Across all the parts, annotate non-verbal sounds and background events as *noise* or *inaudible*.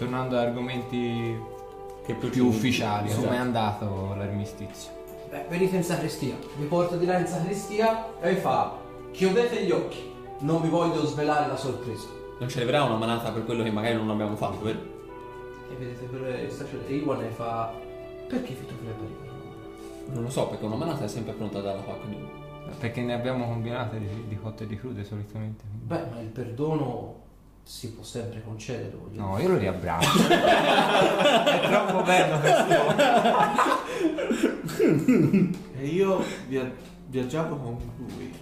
tornando ad argomenti Che più, più ci- ufficiali, Esatto. come è andato l'armistizio? Beh, venite in sacrestia. Vi porto di là in sacrestia e fa. Chiudete gli occhi. Non vi voglio svelare la sorpresa. Non celebrerà una manata per quello che magari non abbiamo fatto, vero? E vedete per il sacerdote. Iwan e fa. Perché vi dovrebbe arrivare? Non lo so, perché una manata è sempre pronta a darla a qualcuno. Perché ne abbiamo combinate di, di cotte e di crude solitamente. Beh, ma il perdono si può sempre concedere. voglio No, io lo riabbraccio. *laughs* è troppo bello questo. E io via- viaggiavo con lui.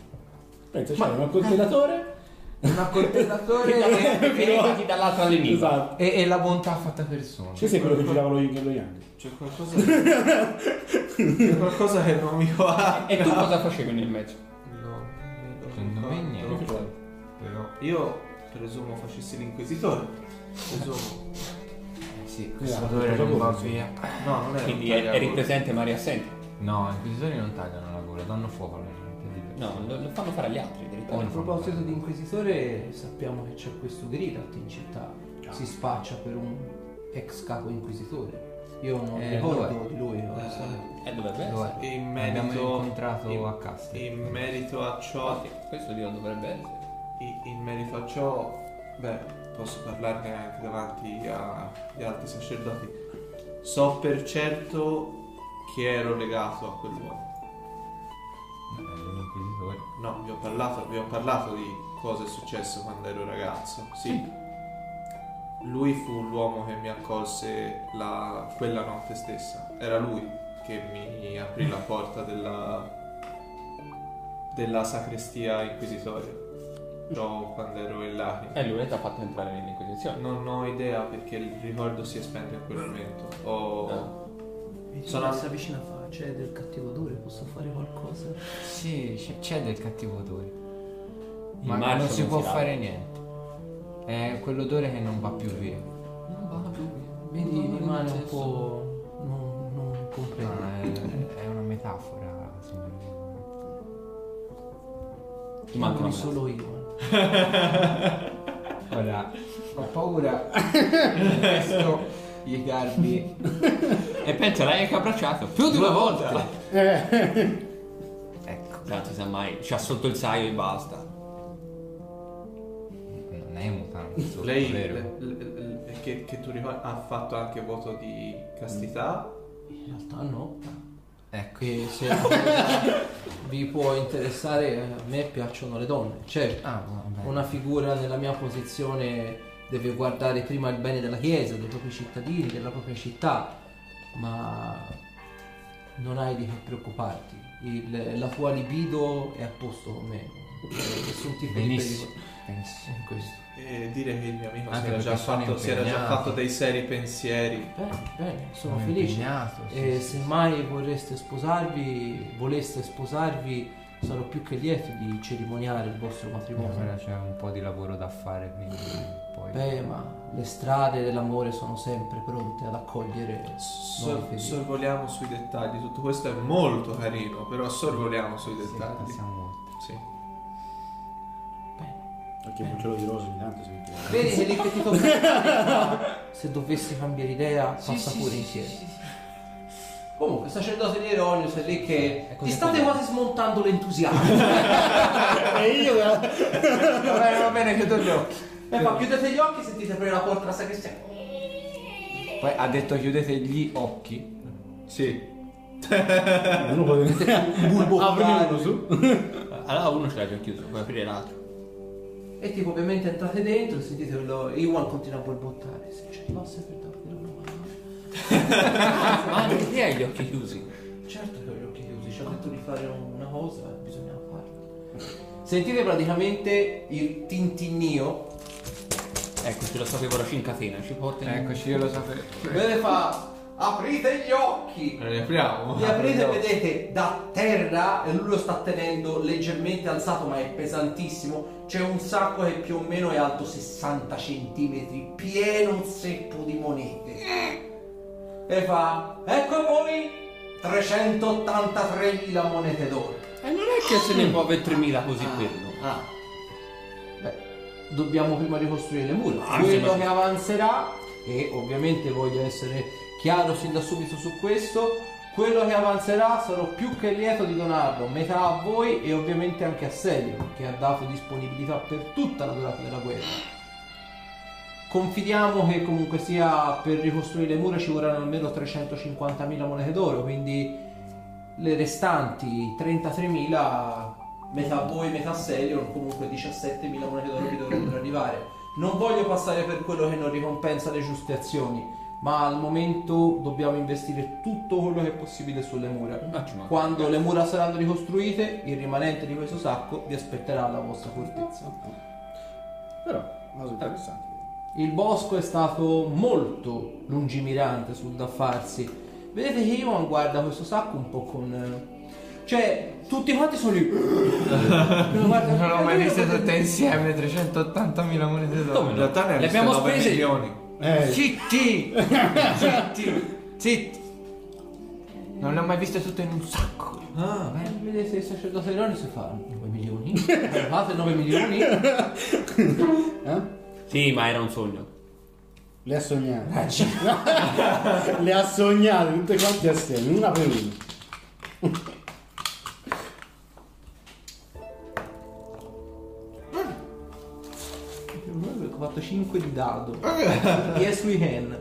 Pensa, c'è un accoltellatore. dire. Un accoltellatore *laughs* e, Fermati dall'altra all'inizio. Esatto. e, e la bontà fatta persona. Ci sei quello che girava lo, lo Yang. C'è qualcosa. C'è qualcosa che non mi va. E tu cosa facevi nel mezzo? No, Secondo me niente. Però. Io presumo facessi l'inquisitore. Presumo. Eh sì, questo odore odore non non va via. No, non è Quindi eri presente ma eri assente. No, i inquisitori non tagliano la gola, danno fuoco alla gente. è. No, lo, lo fanno fare agli altri A direttamente. proposito di inquisitore, sappiamo che c'è questo Grirat in città. Si spaccia per un ex capo inquisitore. Io non Eh, ricordo lo è. di lui, onestamente. Eh, dovrebbe Lo essere. è. In L'abbiamo merito, incontrato in- a Casti. in merito a ciò, Infatti, questo Dio dovrebbe essere. In, merito a ciò, beh, posso parlarne anche davanti agli altri sacerdoti. So per certo che ero legato a quell'uomo. No, vi ho parlato, vi ho parlato di cosa è successo quando ero ragazzo. Sì. Lui fu l'uomo che mi accolse la- quella notte stessa. Era lui che mi aprì la porta della, della sacrestia inquisitoria. Ciò quando ero in Lacri. E lui ti ha fatto entrare nell'inquisizione. Non ho idea perché il ricordo si è spento in quel momento. Ho... Ah. Sono- si avvicina fa, c'è del cattivo odore, posso fare qualcosa? Sì, c'è, c'è del cattivo odore. Ma non si non può si lava. fare niente. È quell'odore che non va più via. Non va più. Vedi, Non rimane un po'... non, non No, comprendo. è, è una metafora, signore. Ti manca una solo io. *laughs* Ora, ho paura di questo gli garbi. E pensa, l'hai anche abbracciato più di una volta. Ecco, Tanto sa mai, c'ha sotto il saio e basta. non è mutante. sotto, Lei, vero? che, che tu ricordi, ha fatto anche voto di castità. In realtà no. Ecco. Se *laughs* vi può interessare, a me piacciono le donne. Certo, Ah, una figura nella mia posizione deve guardare prima il bene della Chiesa, dei propri cittadini, della propria città, ma non hai di che preoccuparti. Il- la tua libido è a posto con me. C'è Nessun tipo Benissimo. di pericolo Benissimo. in questo. E dire che il mio amico si era, fatto, si era già fatto dei seri pensieri. Bene, bene, sono Sono felice. sì, e sì, se sì. mai vorreste sposarvi, voleste sposarvi, sarò più che lieto di cerimoniare il vostro matrimonio. Ora c'è un po' di lavoro da fare, quindi poi... Beh, ma le strade dell'amore sono sempre pronte ad accogliere Sor- sorvoliamo sui dettagli. Tutto questo è molto carino, però sorvoliamo sui dettagli. Sì. Perché un cielo di rose ogni tanto si vede. Vedi che lì che ti tocca se dovessi cambiare idea, Sì, passa sì, pure sì, insieme. sì, sì. Comunque, il sacerdote di Eronius è lì che così ti state così. quasi smontando l'entusiasmo. *laughs* E io Va bene, va bene, chiudo gli occhi. e fa chiudete gli occhi, sentite aprire la porta della sacrestia. Poi ha detto chiudete gli occhi. Sì. uno può *laughs* Aprimi uno su. Allora uno ce l'ha già chiuso, puoi aprire l'altro. E tipo ovviamente entrate dentro e sentite quello. Iwan continua a borbottare. Se ci arrivasse per davvero una mano. Ma anche te hai gli occhi chiusi. Certo che ho gli occhi chiusi, ci ha detto di fare una cosa e bisognava farla. Sentite praticamente il tintinnio. Ecco, ce lo sapevo ora in catena, ci porta in... Eccoci, io lo sapevo. Vede fa. Aprite gli occhi! Lo riapriamo. Li aprite e vedete da terra, e lui lo sta tenendo leggermente alzato ma è pesantissimo, c'è un sacco che più o meno è alto 60 centimetri, pieno zeppo di monete. E fa, ecco a voi 383.000 monete d'oro. E non è che se ne può avere 3000 così quello. Beh, dobbiamo prima ricostruire le mura. Ah, Quello che avanzerà e ovviamente voglio essere chiaro sin da subito su questo, quello che avanzerà sarò più che lieto di donarlo, metà a voi e ovviamente anche a Selio, che ha dato disponibilità per tutta la durata della guerra. Confidiamo che comunque sia per ricostruire le mura ci vorranno almeno 350.000 monete d'oro, quindi le restanti 33.000 metà voi, metà Selion, comunque 17.000 monete d'oro vi dovrebbero arrivare. Non voglio passare per quello che non ricompensa le giuste azioni, ma al momento dobbiamo investire tutto quello che è possibile sulle mura. Manca. Quando le mura saranno ricostruite, il rimanente di questo sacco vi aspetterà alla vostra fortezza. Però, cosa interessante. Il bosco è stato molto lungimirante sul da farsi. Vedete che Iwan guarda questo sacco un po' con. eh, Cioè, tutti quanti sono lì. *laughs* Non ho mai viste tutte insieme 380.000 monete d'oro. Come In realtà ne ha Le abbiamo 9 spese. milioni. Eh, Zitti! Zitti! Zitti! Non le ho mai viste tutte in un sacco. Ah, Eh, vedete il sacerdote Ironis fa 9 milioni? *laughs* Fate 9 milioni? eh? Sì, ma era un sogno. Le ha sognate. *laughs* Le ha sognate tutte quante assieme, una per una. Ho fatto 5 di dado. Yes we can.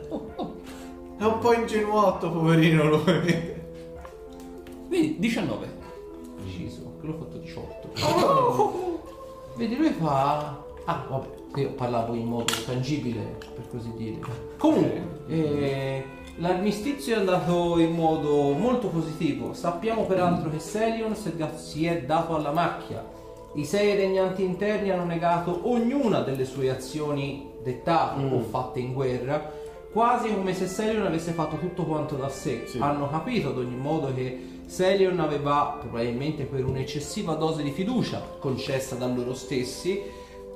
è un po' ingenuotto, poverino lui. Vedi, 19. Preciso, quello ho fatto 18. Vedi, lui fa. Ah, vabbè, io parlavo in modo tangibile, per così dire. Comunque, eh, l'armistizio è andato in modo molto positivo. Sappiamo peraltro che da- si è dato alla macchia. I sei regnanti interni hanno negato ognuna delle sue azioni dettate o fatte in guerra, quasi come se Selion avesse fatto tutto quanto da sé. Sì. Hanno capito ad ogni modo che Selion aveva, probabilmente per un'eccessiva dose di fiducia concessa da loro stessi,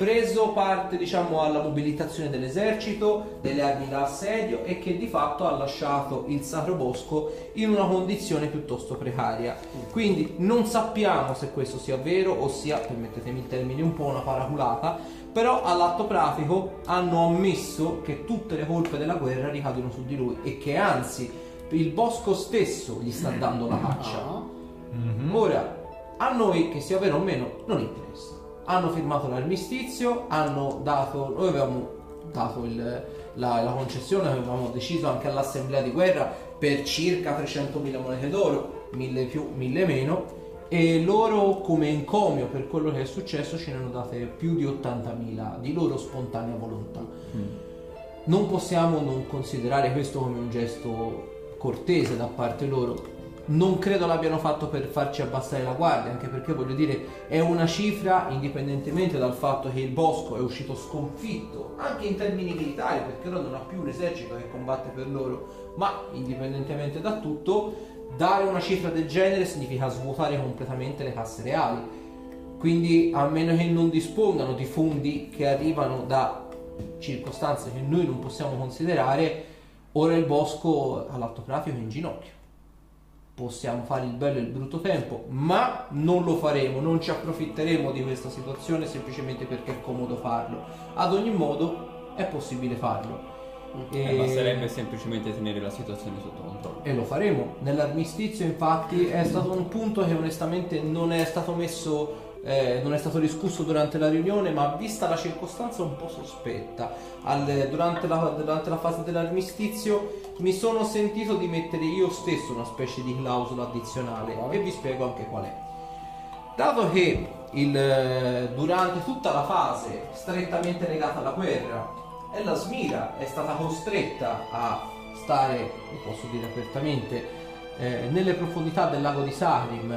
preso parte diciamo alla mobilitazione dell'esercito, delle armi da assedio e che di fatto ha lasciato il Sacro Bosco in una condizione piuttosto precaria. Quindi non sappiamo se questo sia vero o sia, permettetemi il termine, un po' una paraculata, però all'atto pratico hanno ammesso che tutte le colpe della guerra ricadono su di lui e che anzi il bosco stesso gli sta dando la caccia. Ah, Ora, a noi, che sia vero o meno, non interessa. Hanno firmato l'armistizio, hanno dato, noi avevamo dato il- la, la concessione, avevamo deciso anche all'assemblea di guerra per circa 300.000 monete d'oro, 1000 più, 1000 meno, e loro come encomio per quello che è successo ce ne hanno date più di 80.000 di loro spontanea volontà. Non possiamo non considerare questo come un gesto cortese da parte loro. Non credo l'abbiano fatto per farci abbassare la guardia, anche perché voglio dire, è una cifra, indipendentemente dal fatto che il bosco è uscito sconfitto, anche in termini militari, perché ora non ha più un esercito che combatte per loro, ma indipendentemente da tutto, dare una cifra del genere significa svuotare completamente le casse reali. Quindi, a meno che non dispongano di fondi che arrivano da circostanze che noi non possiamo considerare, ora il bosco all'atto pratico è in ginocchio. Possiamo fare il bello e il brutto tempo, ma non lo faremo, non ci approfitteremo di questa situazione semplicemente perché è comodo farlo. Ad ogni modo è possibile farlo. Eh, basterebbe semplicemente tenere la situazione sotto controllo. e lo faremo. Nell'armistizio, infatti, è stato un punto che onestamente non è stato messo, eh, non è stato discusso durante la riunione, ma vista la circostanza un po' sospetta. Al- durante, la, durante la fase dell'armistizio mi sono sentito di mettere io stesso una specie di clausola addizionale e vi spiego anche qual è. Dato che il, eh, durante tutta la fase strettamente legata alla guerra e la Smira è stata costretta a stare, lo posso dire apertamente, eh, nelle profondità del lago di Sarim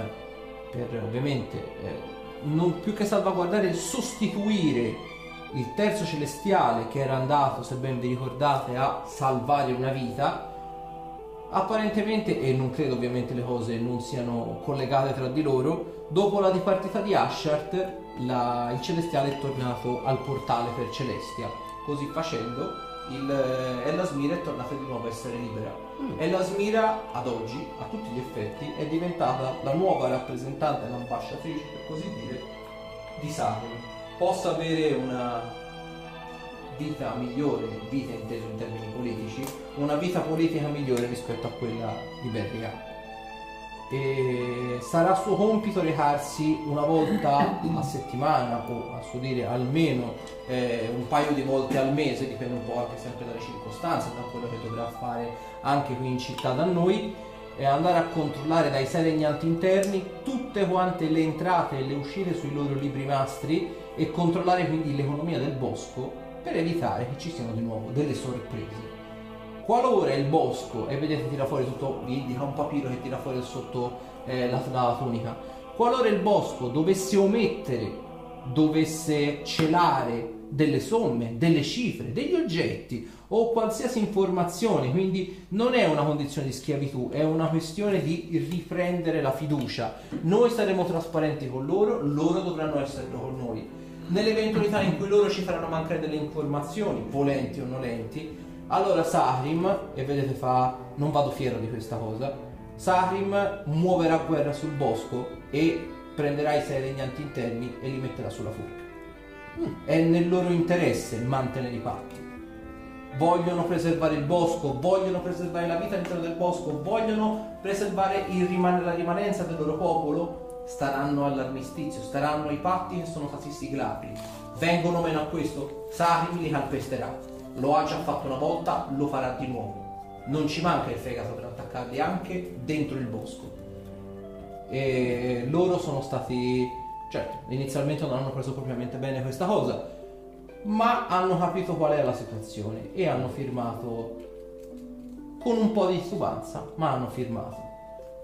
per ovviamente eh, non più che salvaguardare sostituire il terzo celestiale che era andato, se ben vi ricordate, a salvare una vita apparentemente, e non credo ovviamente le cose non siano collegate tra di loro, dopo la dipartita di Ashart la- il celestiale è tornato al portale per Celestia. Così facendo, il, eh, Elasmira è tornata di nuovo a essere libera. Elasmira, ad oggi, a tutti gli effetti, è diventata la nuova rappresentante, l'ambasciatrice, per così dire, di Saturn. Possa avere una vita migliore, vita inteso in termini politici una vita politica migliore rispetto a quella di Berria. E sarà suo compito recarsi una volta a settimana o a suo dire almeno eh, un paio di volte al mese, dipende un po' anche sempre dalle circostanze, da quello che dovrà fare anche qui in città da noi, e andare a controllare dai sei regnanti interni tutte quante le entrate e le uscite sui loro libri mastri e controllare quindi l'economia del bosco per evitare che ci siano di nuovo delle sorprese. Qualora il bosco, e vedete tira fuori tutto, vi indica un papiro che tira fuori sotto eh, la, la tunica, qualora il bosco dovesse omettere, dovesse celare delle somme, delle cifre, degli oggetti o qualsiasi informazione, quindi non è una condizione di schiavitù, è una questione di riprendere la fiducia. Noi saremo trasparenti con loro, loro dovranno esserlo con noi. Nell'eventualità in cui loro ci faranno mancare delle informazioni, volenti o nolenti, allora Sahrim, e vedete fa, non vado fiero di questa cosa, Sahrim muoverà guerra sul bosco e prenderà i sei regnanti interni e li metterà sulla forca. È nel loro interesse mantenere i patti. Vogliono preservare il bosco, vogliono preservare la vita all'interno del bosco, vogliono preservare il riman- la rimanenza del loro popolo, staranno all'armistizio, staranno ai patti che sono stati siglati. Vengono meno a questo, Sahrim li calpesterà. Lo ha già fatto una volta, lo farà di nuovo. Non ci manca il fegato per attaccarli anche dentro il bosco. E loro sono stati, certo, inizialmente non hanno preso propriamente bene questa cosa, ma hanno capito qual è la situazione e hanno firmato con un po' di titubanza, ma hanno firmato.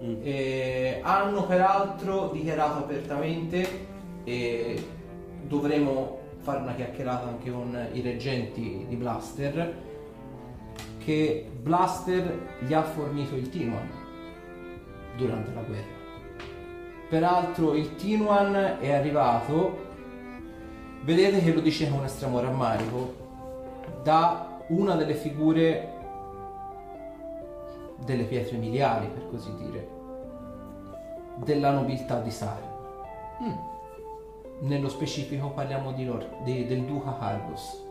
Mm. Hanno peraltro dichiarato apertamente e dovremo fare una chiacchierata anche con i reggenti di Blaster che Blaster gli ha fornito il Tinuan durante la guerra. Peraltro il Tinuan è arrivato, vedete che lo dice con estremo rammarico, da una delle figure delle pietre miliari, per così dire, della nobiltà di Sari. Nello specifico parliamo di Lor- di- del duca Cargos.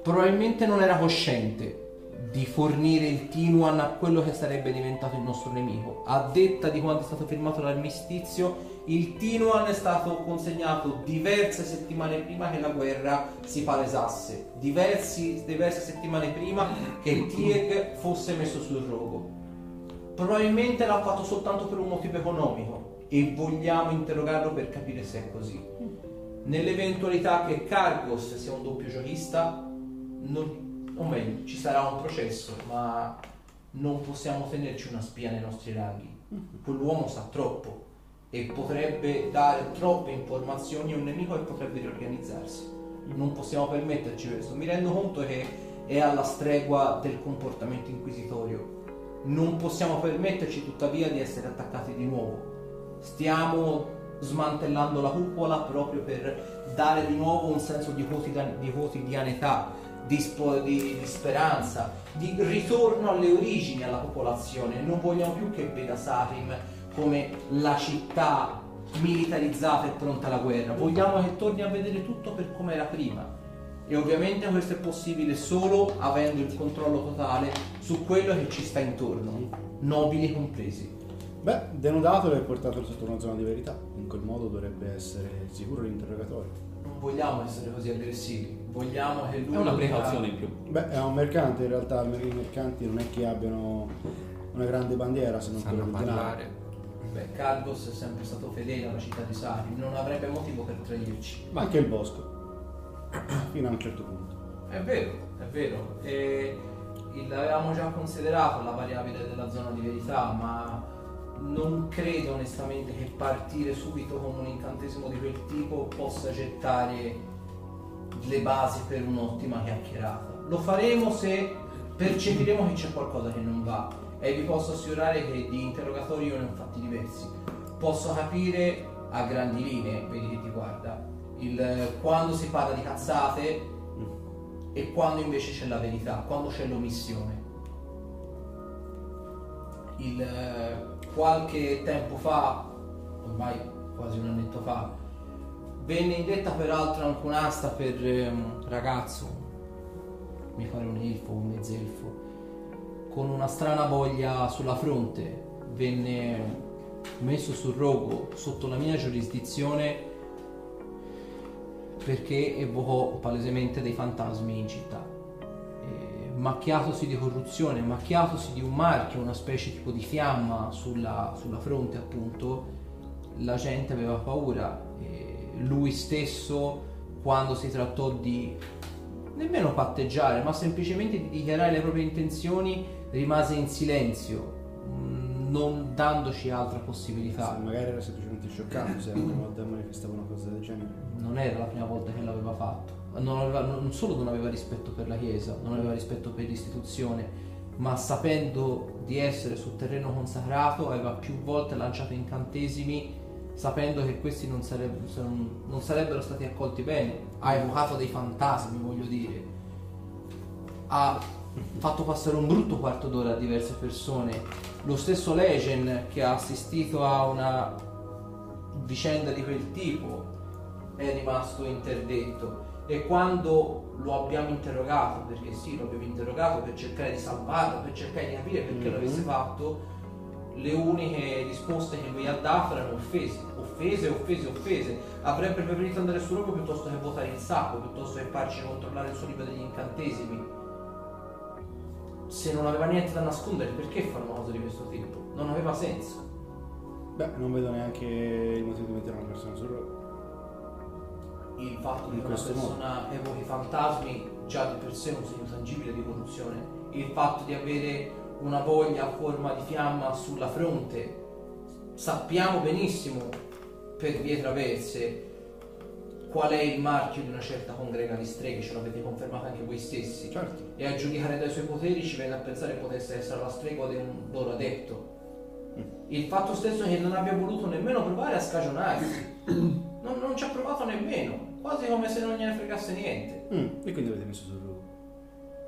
Probabilmente non era cosciente di fornire il Tinuan a quello che sarebbe diventato il nostro nemico. A detta di quando è stato firmato l'armistizio, il Tinuan è stato consegnato diverse settimane prima che la guerra si palesasse, diversi- diverse settimane prima che Tieg fosse messo sul rogo. Probabilmente l'ha fatto soltanto per un motivo economico e vogliamo interrogarlo per capire se è così. Nell'eventualità che Cargos sia un doppio giochista, non- o meglio, ci sarà un processo, ma non possiamo tenerci una spia nei nostri ranghi. Quell'uomo sa troppo e potrebbe dare troppe informazioni a un nemico che potrebbe riorganizzarsi. Non possiamo permetterci questo. Mi rendo conto che è alla stregua del comportamento inquisitorio. Non possiamo permetterci tuttavia di essere attaccati di nuovo. Stiamo smantellando la cupola proprio per dare di nuovo un senso di, quotidian- di quotidianità, di, spo- di- di speranza, di ritorno alle origini alla popolazione. Non vogliamo più che veda Sarim come la città militarizzata e pronta alla guerra. Vogliamo che torni a vedere tutto per come era prima. E ovviamente questo è possibile solo avendo il controllo totale su quello che ci sta intorno, nobili compresi. Beh, denudatelo e portatelo sotto una zona di verità. In quel modo dovrebbe essere sicuro l'interrogatorio. Non vogliamo essere così aggressivi, vogliamo che lui... È una precauzione in più. Beh, è un mercante, in realtà i mercanti non è che abbiano una grande bandiera se non Sanno quella del denaro. Beh, Cargos è sempre stato fedele alla città di Sari, non avrebbe motivo per tradirci. Ma anche il bosco. Fino a un certo punto. È vero, è vero. E il- avevamo già considerato la variabile della zona di verità, ma non credo onestamente che partire subito con un incantesimo di quel tipo possa gettare le basi per un'ottima chiacchierata. Lo faremo se percepiremo che c'è qualcosa che non va e vi posso assicurare che di interrogatori io ne ho fatti diversi. Posso capire a grandi linee, vedi che ti guarda, il, quando si parla di cazzate e quando invece c'è la verità, quando c'è l'omissione. Il, qualche tempo fa, ormai quasi un annetto fa, venne indetta peraltro anche un'asta per un ragazzo, mi pare un elfo un mezzelfo, con una strana voglia sulla fronte, venne messo sul rogo sotto la mia giurisdizione perché evocò palesemente dei fantasmi in città. Macchiatosi di corruzione, macchiatosi di un marchio, una specie tipo di fiamma sulla, sulla fronte appunto, la gente aveva paura. E lui stesso, quando si trattò di nemmeno patteggiare, ma semplicemente di dichiarare le proprie intenzioni, rimase in silenzio, mh, non dandoci altra possibilità. Se magari era semplicemente scioccato se la prima volta manifestava una cosa del genere. non era la prima volta che l'aveva fatto. Non, aveva- non solo non aveva rispetto per la Chiesa, non aveva rispetto per l'istituzione, ma sapendo di essere sul terreno consacrato aveva più volte lanciato incantesimi sapendo che questi non, sareb- se non- non sarebbero stati accolti bene. Ha evocato dei fantasmi, voglio dire. Ha fatto passare un brutto quarto d'ora a diverse persone. Lo stesso Legend che ha assistito a una vicenda di quel tipo è rimasto interdetto e quando lo abbiamo interrogato, perché sì, lo abbiamo interrogato per cercare di salvarlo, per cercare di capire perché Mhm. l'avesse fatto, le uniche risposte che lui ha dato erano offese, offese, offese, offese. Avrebbe preferito andare su rogo piuttosto che votare il sacco, piuttosto che farci controllare il suo libro degli incantesimi. Se non aveva niente da nascondere, perché fare una cosa di questo tipo? Non aveva senso. Beh, non vedo neanche il motivo di mettere una persona sul rogo. Il fatto che una persona evochi fantasmi già di per sé è un segno tangibile di corruzione. Il fatto di avere una voglia a forma di fiamma sulla fronte, sappiamo benissimo per vie traverse qual è il marchio di una certa congrega di streghe, ce l'avete confermato anche voi stessi. Certo. E a giudicare dai suoi poteri ci viene a pensare che potesse essere la stregua di un loro adepto. Il fatto stesso che non abbia voluto nemmeno provare a scagionarsi, non, non ci ha provato nemmeno, quasi come se non gliene fregasse niente. Mm, e quindi avete messo sul rogo.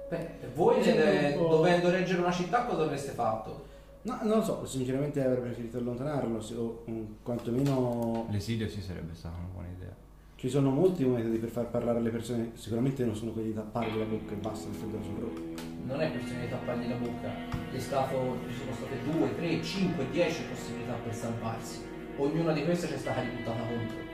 Beh, voi po'. dovendo reggere una città cosa avreste fatto? No, non lo so, sinceramente avrei preferito allontanarlo, se- o mm, quantomeno L'esilio sì sarebbe stata una buona idea. ci sono molti metodi per far parlare le persone, sicuramente non sono quelli di tappargli la bocca e basta metterlo sul rogo. Non è questione di tappargli la bocca, è stato, ci sono state 2, 3, 5, 10 possibilità per salvarsi. Ognuna di queste c'è stata ributtata contro.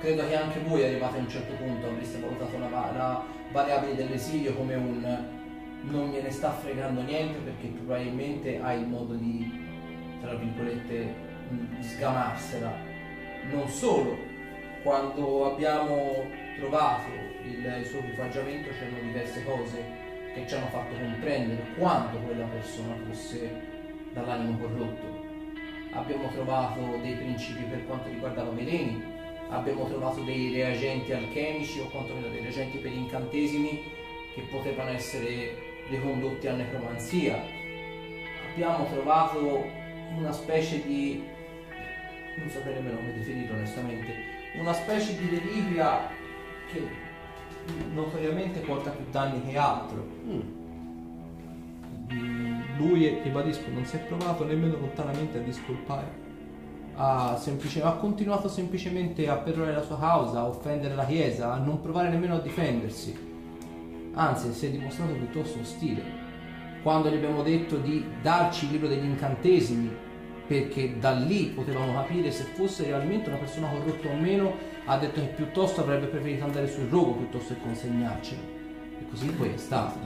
Credo che anche voi arrivate a un certo punto avreste valutato la, la variabile dell'esilio come un non gliene sta fregando niente perché probabilmente ha il modo di, tra virgolette, mh, sgamarsela. Non solo, quando abbiamo trovato il, il suo equipaggiamento c'erano diverse cose che ci hanno fatto comprendere quanto quella persona fosse dall'animo corrotto. Abbiamo trovato dei principi per quanto riguardava veleni, abbiamo trovato dei reagenti alchemici o quantomeno dei reagenti per incantesimi che potevano essere ricondotti a necromanzia. Abbiamo trovato una specie di... non saprei nemmeno come definirlo onestamente, una specie di relivia che notoriamente porta più danni che altro. Mm, Lui, ribadisco, non si è provato nemmeno lontanamente a discolpare. Ha, semplice- ha continuato semplicemente a perorare la sua causa, a offendere la Chiesa, a non provare nemmeno a difendersi. Anzi, si è dimostrato piuttosto ostile. Quando gli abbiamo detto di darci il libro degli incantesimi, perché da lì potevamo capire se fosse realmente una persona corrotta o meno, ha detto che piuttosto avrebbe preferito andare sul rogo piuttosto che consegnarcelo. E così poi è stato.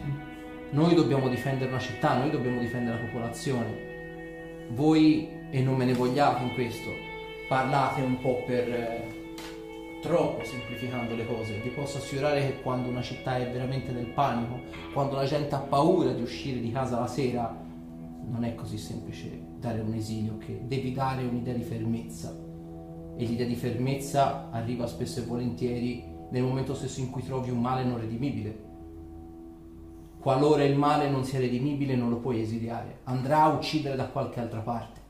Noi dobbiamo difendere una città, noi dobbiamo difendere la popolazione. Voi, e non me ne vogliate in questo, parlate un po' per eh, troppo semplificando le cose. Vi posso assicurare che quando una città è veramente nel panico, quando la gente ha paura di uscire di casa la sera, non è così semplice dare un esilio che devi dare un'idea di fermezza. E l'idea di fermezza arriva spesso e volentieri nel momento stesso in cui trovi un male non redimibile. Qualora il male non sia redimibile non lo puoi esiliare, andrà a uccidere da qualche altra parte.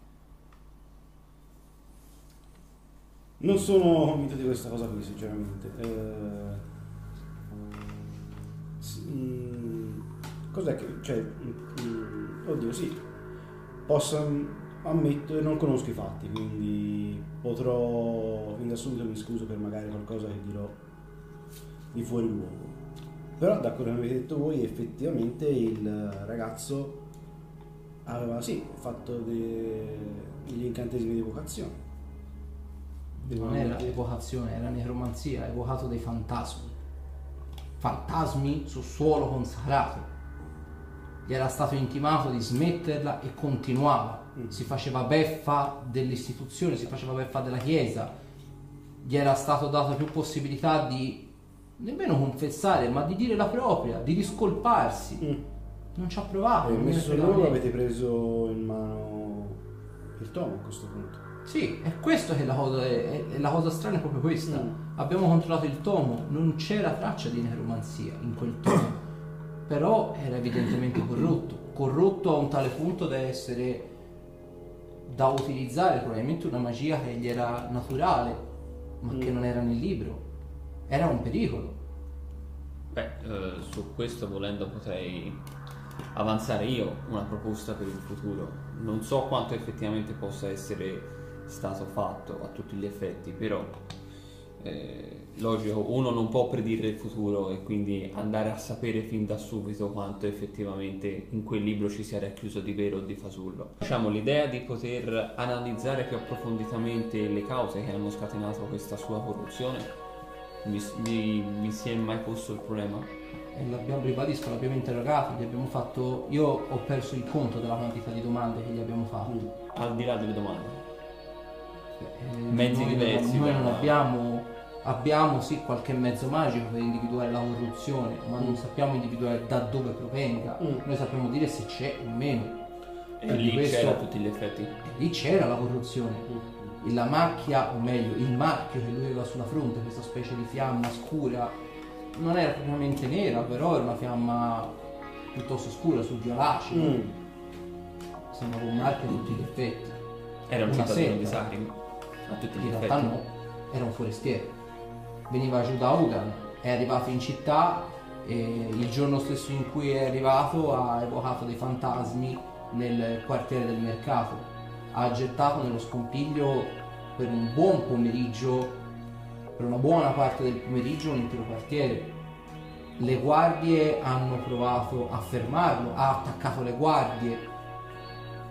Non sono convinto di questa cosa qui, sinceramente. Eh, s- mm, cos'è che... Cioè, mm, oddio, sì. Posso mm, ammetto e non conosco i fatti, quindi potrò... Fin da subito mi scuso per magari qualcosa che dirò di fuori luogo. Però da quello che avete detto voi effettivamente il ragazzo aveva sì fatto de- degli incantesimi di evocazione. Non era evocazione, era necromanzia, ha evocato dei fantasmi. Fantasmi su suolo consacrato. Gli era stato intimato di smetterla e continuava. Si faceva beffa dell'istituzione, si faceva beffa della chiesa. Gli era stato dato più possibilità di nemmeno confessare, ma di dire la propria, di discolparsi. Mm. Non ci ha provato. E messo loro avete preso in mano il tomo a questo punto. Sì, è questo che è la cosa, è, è la cosa strana, è proprio questa. Mm. Abbiamo controllato il tomo, non c'era traccia di necromanzia in quel tomo, però era evidentemente *coughs* corrotto, corrotto a un tale punto da essere da utilizzare probabilmente una magia che gli era naturale, ma che Mm. non era nel libro. Era un pericolo. Beh, eh, su questo volendo potrei avanzare io una proposta per il futuro. Non so quanto effettivamente possa essere stato fatto a tutti gli effetti, però eh, logico, uno non può predire il futuro e quindi andare a sapere fin da subito quanto effettivamente in quel libro ci sia racchiuso di vero o di fasullo. Diciamo, l'idea di poter analizzare più approfonditamente le cause che hanno scatenato questa sua corruzione mi, mi- mi si è mai posto il problema? E l'abbiamo, ribadisco, l'abbiamo interrogato, gli abbiamo fatto. Io ho perso il conto della quantità di domande che gli abbiamo fatto. Al di là delle domande. Mezzi noi, diversi, Noi non abbiamo, abbiamo sì qualche mezzo magico per individuare la corruzione, ma non sappiamo individuare da dove provenga. Mm. Noi sappiamo dire se c'è o meno. E Per lì questo- c'era a tutti gli effetti. E lì c'era la corruzione. La macchia, o meglio, il marchio che lui aveva sulla fronte, questa specie di fiamma scura, non era propriamente nera, però era una fiamma piuttosto scura, sul violaceo. Mm. Sembrava un marchio a tutti gli effetti. Era un cittadino di. Sarim. A tutti gli In effetti. realtà no, era un forestiero. Veniva giù da Ugan, è arrivato in città e il giorno stesso in cui è arrivato ha evocato dei fantasmi nel quartiere del mercato. Ha gettato nello scompiglio per un buon pomeriggio, per una buona parte del pomeriggio, un intero quartiere. Le guardie hanno provato a fermarlo, ha attaccato le guardie,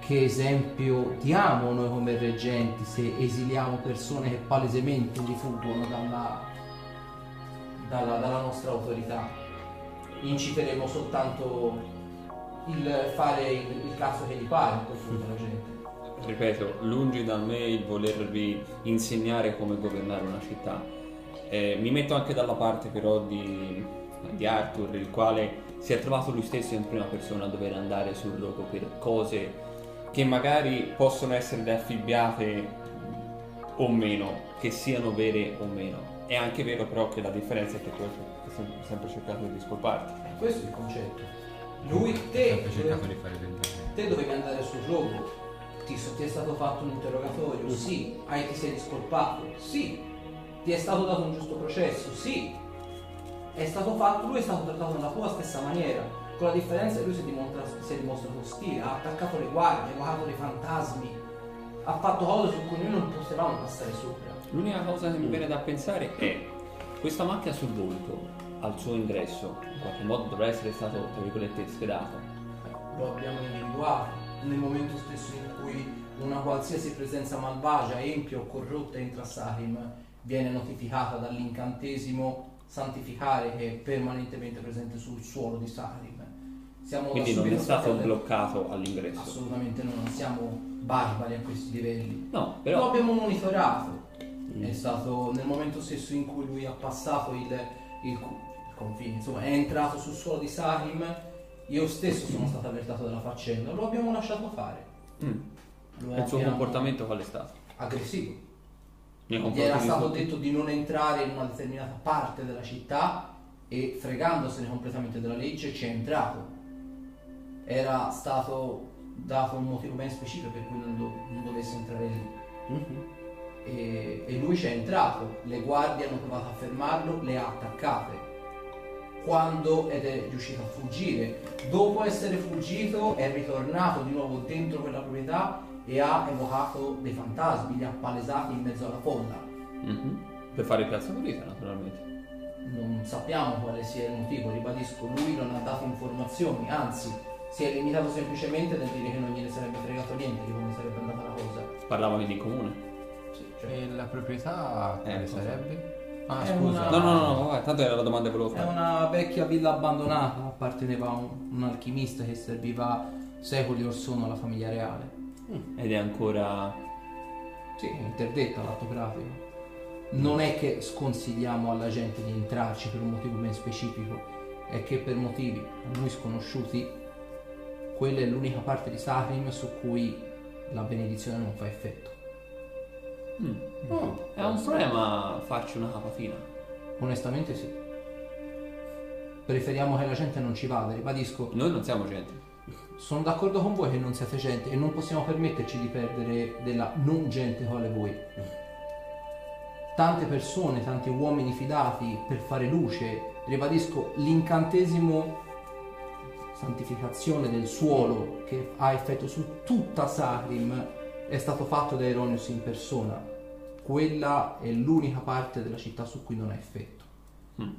che esempio diamo noi come reggenti se esiliamo persone che palesemente rifuggono dalla, dalla, dalla nostra autorità? Inciteremo soltanto il fare il, il cazzo che gli pare in confronto alla gente. Ripeto, lungi da me il volervi insegnare come governare una città. Eh, mi metto anche dalla parte però di, di Arthur, il quale si è trovato lui stesso in prima persona a dover andare sul luogo per cose che magari possono essere affibbiate o meno, che siano vere o meno. È anche vero però che la differenza è che tu hai sem- sempre cercato di discolparti. E questo è il concetto. Lui, te, sempre cercato di fare del bene. te dovevi andare sul luogo. Ti, ti è stato fatto un interrogatorio? Sì. Hai, ti sei discolpato? Sì. Ti è stato dato un giusto processo? Sì. È stato fatto, lui è stato trattato nella tua stessa maniera. Con la differenza che lui si è, dimostra- si è dimostrato ostile, ha attaccato le guardie, ha evocato dei fantasmi, ha fatto cose su cui noi non potevamo passare sopra. L'unica cosa che mi viene da pensare è questa macchia sul volto al suo ingresso in qualche modo dovrà essere stato tra virgolette schedato Lo abbiamo individuato nel momento stesso in cui una qualsiasi presenza malvagia, empia o corrotta entra a Sarim, viene notificata dall'incantesimo santificare che è permanentemente presente sul suolo di Sarim. Siamo quindi non è stato avvertiti. bloccato all'ingresso Assolutamente no, non siamo barbari a questi livelli. no Lo però abbiamo monitorato. È stato nel momento stesso in cui lui ha passato il, il confine, insomma, è entrato sul suolo di Sarim. Io stesso sono stato avvertito della faccenda, lo abbiamo lasciato fare. mm, Lo il suo comportamento qual è stato? aggressivo. Gli era stato detto di non entrare in una determinata parte della città e fregandosene completamente della legge ci è entrato. Era stato dato un motivo ben specifico per cui non, do- non dovesse entrare lì. Mhm. E, e lui ci è entrato, le guardie hanno provato a fermarlo, le ha attaccate. Quando ed è riuscito a fuggire, dopo essere fuggito è ritornato di nuovo dentro quella proprietà e ha evocato dei fantasmi, li ha palesati in mezzo alla folla. Mhm. per fare piazza pulita naturalmente non sappiamo quale sia il motivo, ribadisco, lui non ha dato informazioni, anzi si è limitato semplicemente nel dire che non gliene sarebbe fregato niente di come sarebbe andata la cosa. Parlava di comune. Sì, cioè, E la proprietà Eh, quale cosa? sarebbe? Ah, È scusa. una- No, no, no, no, tanto era la domanda che volevo È fare. una vecchia villa abbandonata, apparteneva a un, un alchimista che serviva secoli or sono alla famiglia reale. Ed è ancora... Sì, è interdetta l'atto pratico. Non è che sconsigliamo alla gente di entrarci per un motivo ben specifico, è che per motivi a noi sconosciuti, quella è l'unica parte di Sacrim su cui la benedizione non fa effetto. Mm. Oh, È un problema farci una capa fina. Onestamente sì. Preferiamo che la gente non ci vada, ribadisco, Noi non siamo gente. sono d'accordo con voi che non siate gente e non possiamo permetterci di perdere della non gente quale voi. Tante persone, tanti uomini fidati per fare luce, ribadisco l'incantesimo santificazione del suolo che ha effetto su tutta Sacrim è stato fatto da Eronius in persona. Quella è l'unica parte della città su cui non ha effetto. Mm.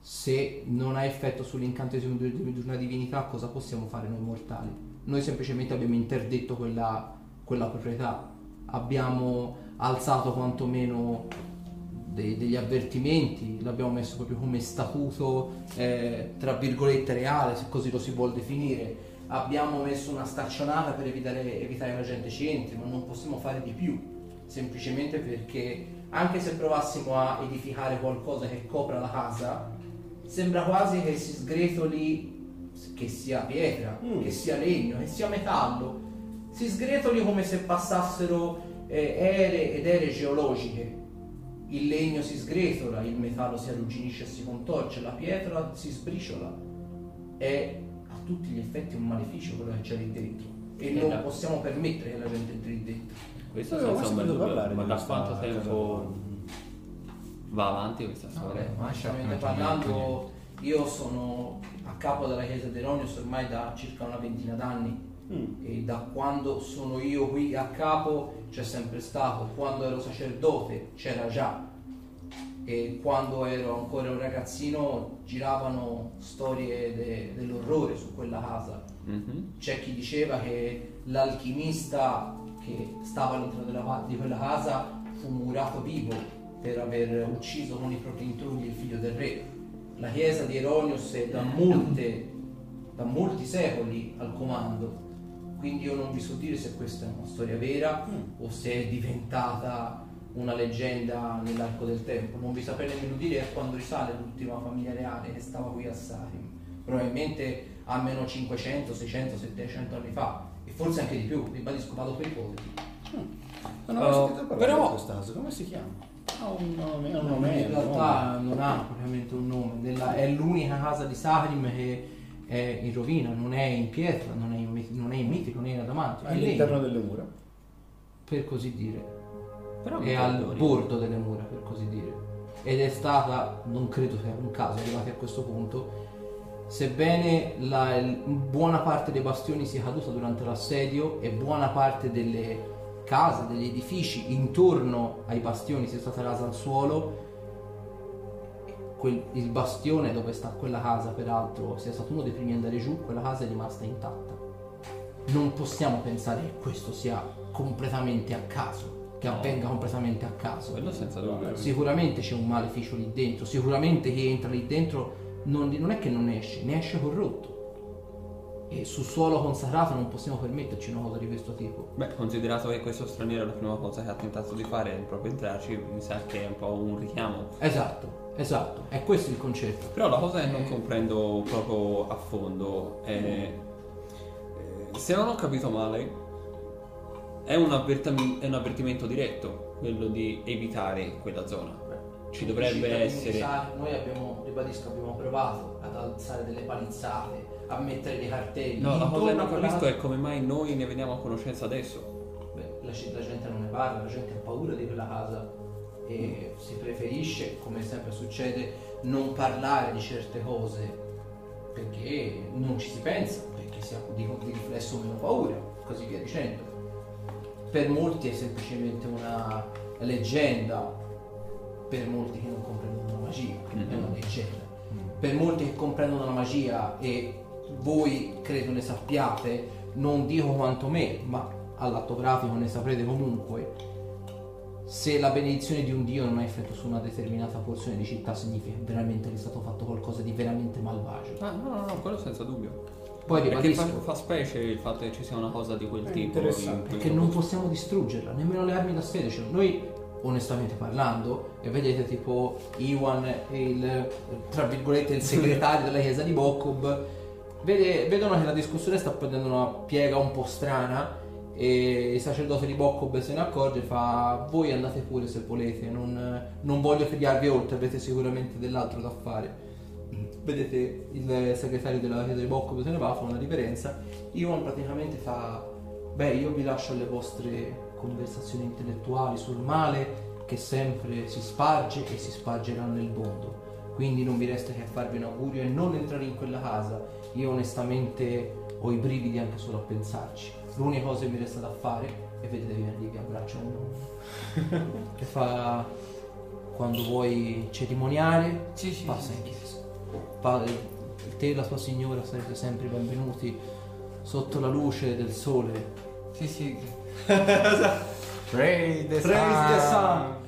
Se non ha effetto sull'incantesimo di una divinità, cosa possiamo fare noi mortali? Noi semplicemente abbiamo interdetto quella, quella proprietà, abbiamo alzato quantomeno dei- degli avvertimenti, l'abbiamo messo proprio come statuto, eh, tra virgolette, reale, se così lo si vuol definire. Abbiamo messo una staccionata per evitare, evitare che la gente ci entri, ma non possiamo fare di più, semplicemente perché anche se provassimo a edificare qualcosa che copra la casa, sembra quasi che si sgretoli, che sia pietra, Mm. che sia legno, che sia metallo, si sgretoli come se passassero eh, ere ed ere geologiche. Il legno si sgretola, il metallo si arrugginisce e si contorce, la pietra si sbriciola. È a tutti gli effetti un maleficio quello che c'è lì dentro. E non Esatto. possiamo permettere che la gente entri lì dentro. Questo mai senza un bel dubbio. parlare Ma di da quanto tempo va avanti questa storia? Non c'è parlando, io sono a capo della chiesa di Eronius ormai da circa una ventina d'anni Mm. e da quando sono io qui a capo c'è sempre stato, quando ero sacerdote c'era già e quando ero ancora un ragazzino giravano storie de- dell'orrore su quella casa. Mhm. C'è chi diceva che l'alchimista che stava all'interno della di quella casa fu murato vivo per aver ucciso con i propri intrugli il figlio del re. La chiesa di Eronius è da, molte, da molti secoli al comando, quindi io non vi so dire se questa è una storia vera o se è diventata una leggenda nell'arco del tempo. Non vi saprei nemmeno dire a quando risale l'ultima famiglia reale che stava qui a Sarim. Probabilmente almeno 500, 600, 700 anni fa e forse anche di più, ribadisco, vado per ipotesi. Non ho mai Oh, sentito però- casa, come si chiama? Ha un nome, ha un nome. in realtà non ha propriamente un nome, Nella- è l'unica casa di Sarim che è in rovina, non è in pietra, non è in, non è in mitico, non è in adamantio, è in all'interno legno, delle mura. per così dire. Però è al perdoni. bordo delle mura, per così dire. Ed è stata, non credo sia un caso, arrivati a questo punto, sebbene la, buona parte dei bastioni sia caduta durante l'assedio e buona parte delle case, degli edifici intorno ai bastioni sia stata rasa al suolo, quel- il bastione dove sta quella casa, peraltro, sia stato uno dei primi ad andare giù, quella casa è rimasta intatta. Non possiamo pensare che questo sia completamente a caso, che No. avvenga completamente a caso. Quello senza dubbio. Sicuramente c'è un maleficio lì dentro, sicuramente chi entra lì dentro non, non è che non esce, ne esce corrotto. E sul suolo consacrato non possiamo permetterci una cosa di questo tipo. Beh, considerato che questo straniero la prima cosa che ha tentato di fare è proprio entrarci, mi sa che è un po' un richiamo. Esatto, esatto, è questo il concetto. Però la cosa che non Eh. comprendo proprio a fondo è... Se non ho capito male, è un, avvertami- è un avvertimento diretto quello di evitare quella zona. Ci dovrebbe essere... noi abbiamo, ribadisco, abbiamo provato ad alzare delle palizzate, a mettere dei cartelli. No, la cosa che non capisco è come mai noi ne veniamo a conoscenza adesso. Beh, la, ci- la gente non ne parla, la gente ha paura di quella casa e si preferisce, come sempre succede, non parlare di certe cose perché non ci si pensa, si ha di, di riflesso meno paura, così via dicendo. Per molti è semplicemente una leggenda, per molti che non comprendono la magia, Mhm. è una leggenda. Per molti che comprendono la magia e voi credo ne sappiate, non dico quanto me, ma all'atto pratico ne saprete comunque, se la benedizione di un dio non ha effetto su una determinata porzione di città significa che veramente è stato fatto qualcosa di veramente malvagio. Ah, no, no, no, quello senza dubbio. Poi Perché fa, ribadisco fa specie il fatto che ci sia una cosa di quel È tipo. che non possiamo distruggerla, nemmeno le armi da sfera. Cioè, noi, onestamente parlando, e vedete tipo Iwan e il, tra virgolette, il segretario della chiesa di Bokob, vede- vedono che la discussione sta prendendo una piega un po' strana e il sacerdote di Bokob se ne accorge e fa voi andate pure se volete, non, non voglio tediarvi oltre, avete sicuramente dell'altro da fare. Vedete il segretario della chiesa di Bokob se ne va, fa una riverenza. Iwan praticamente fa Beh, io vi lascio alle vostre conversazioni intellettuali sul male che sempre si sparge e si spargerà nel mondo. Quindi non vi resta che farvi un augurio e non entrare in quella casa. Io onestamente ho i brividi anche solo a pensarci. L'unica cosa che mi resta da fare è vedete viene lì vi abbraccia uno *laughs* che fa quando vuoi cerimoniare Sì, sì. passa in chiesa. Padre, te e la tua signora sarete sempre benvenuti sotto la luce del sole Sì, sì. *laughs* Pray the Praise the sun.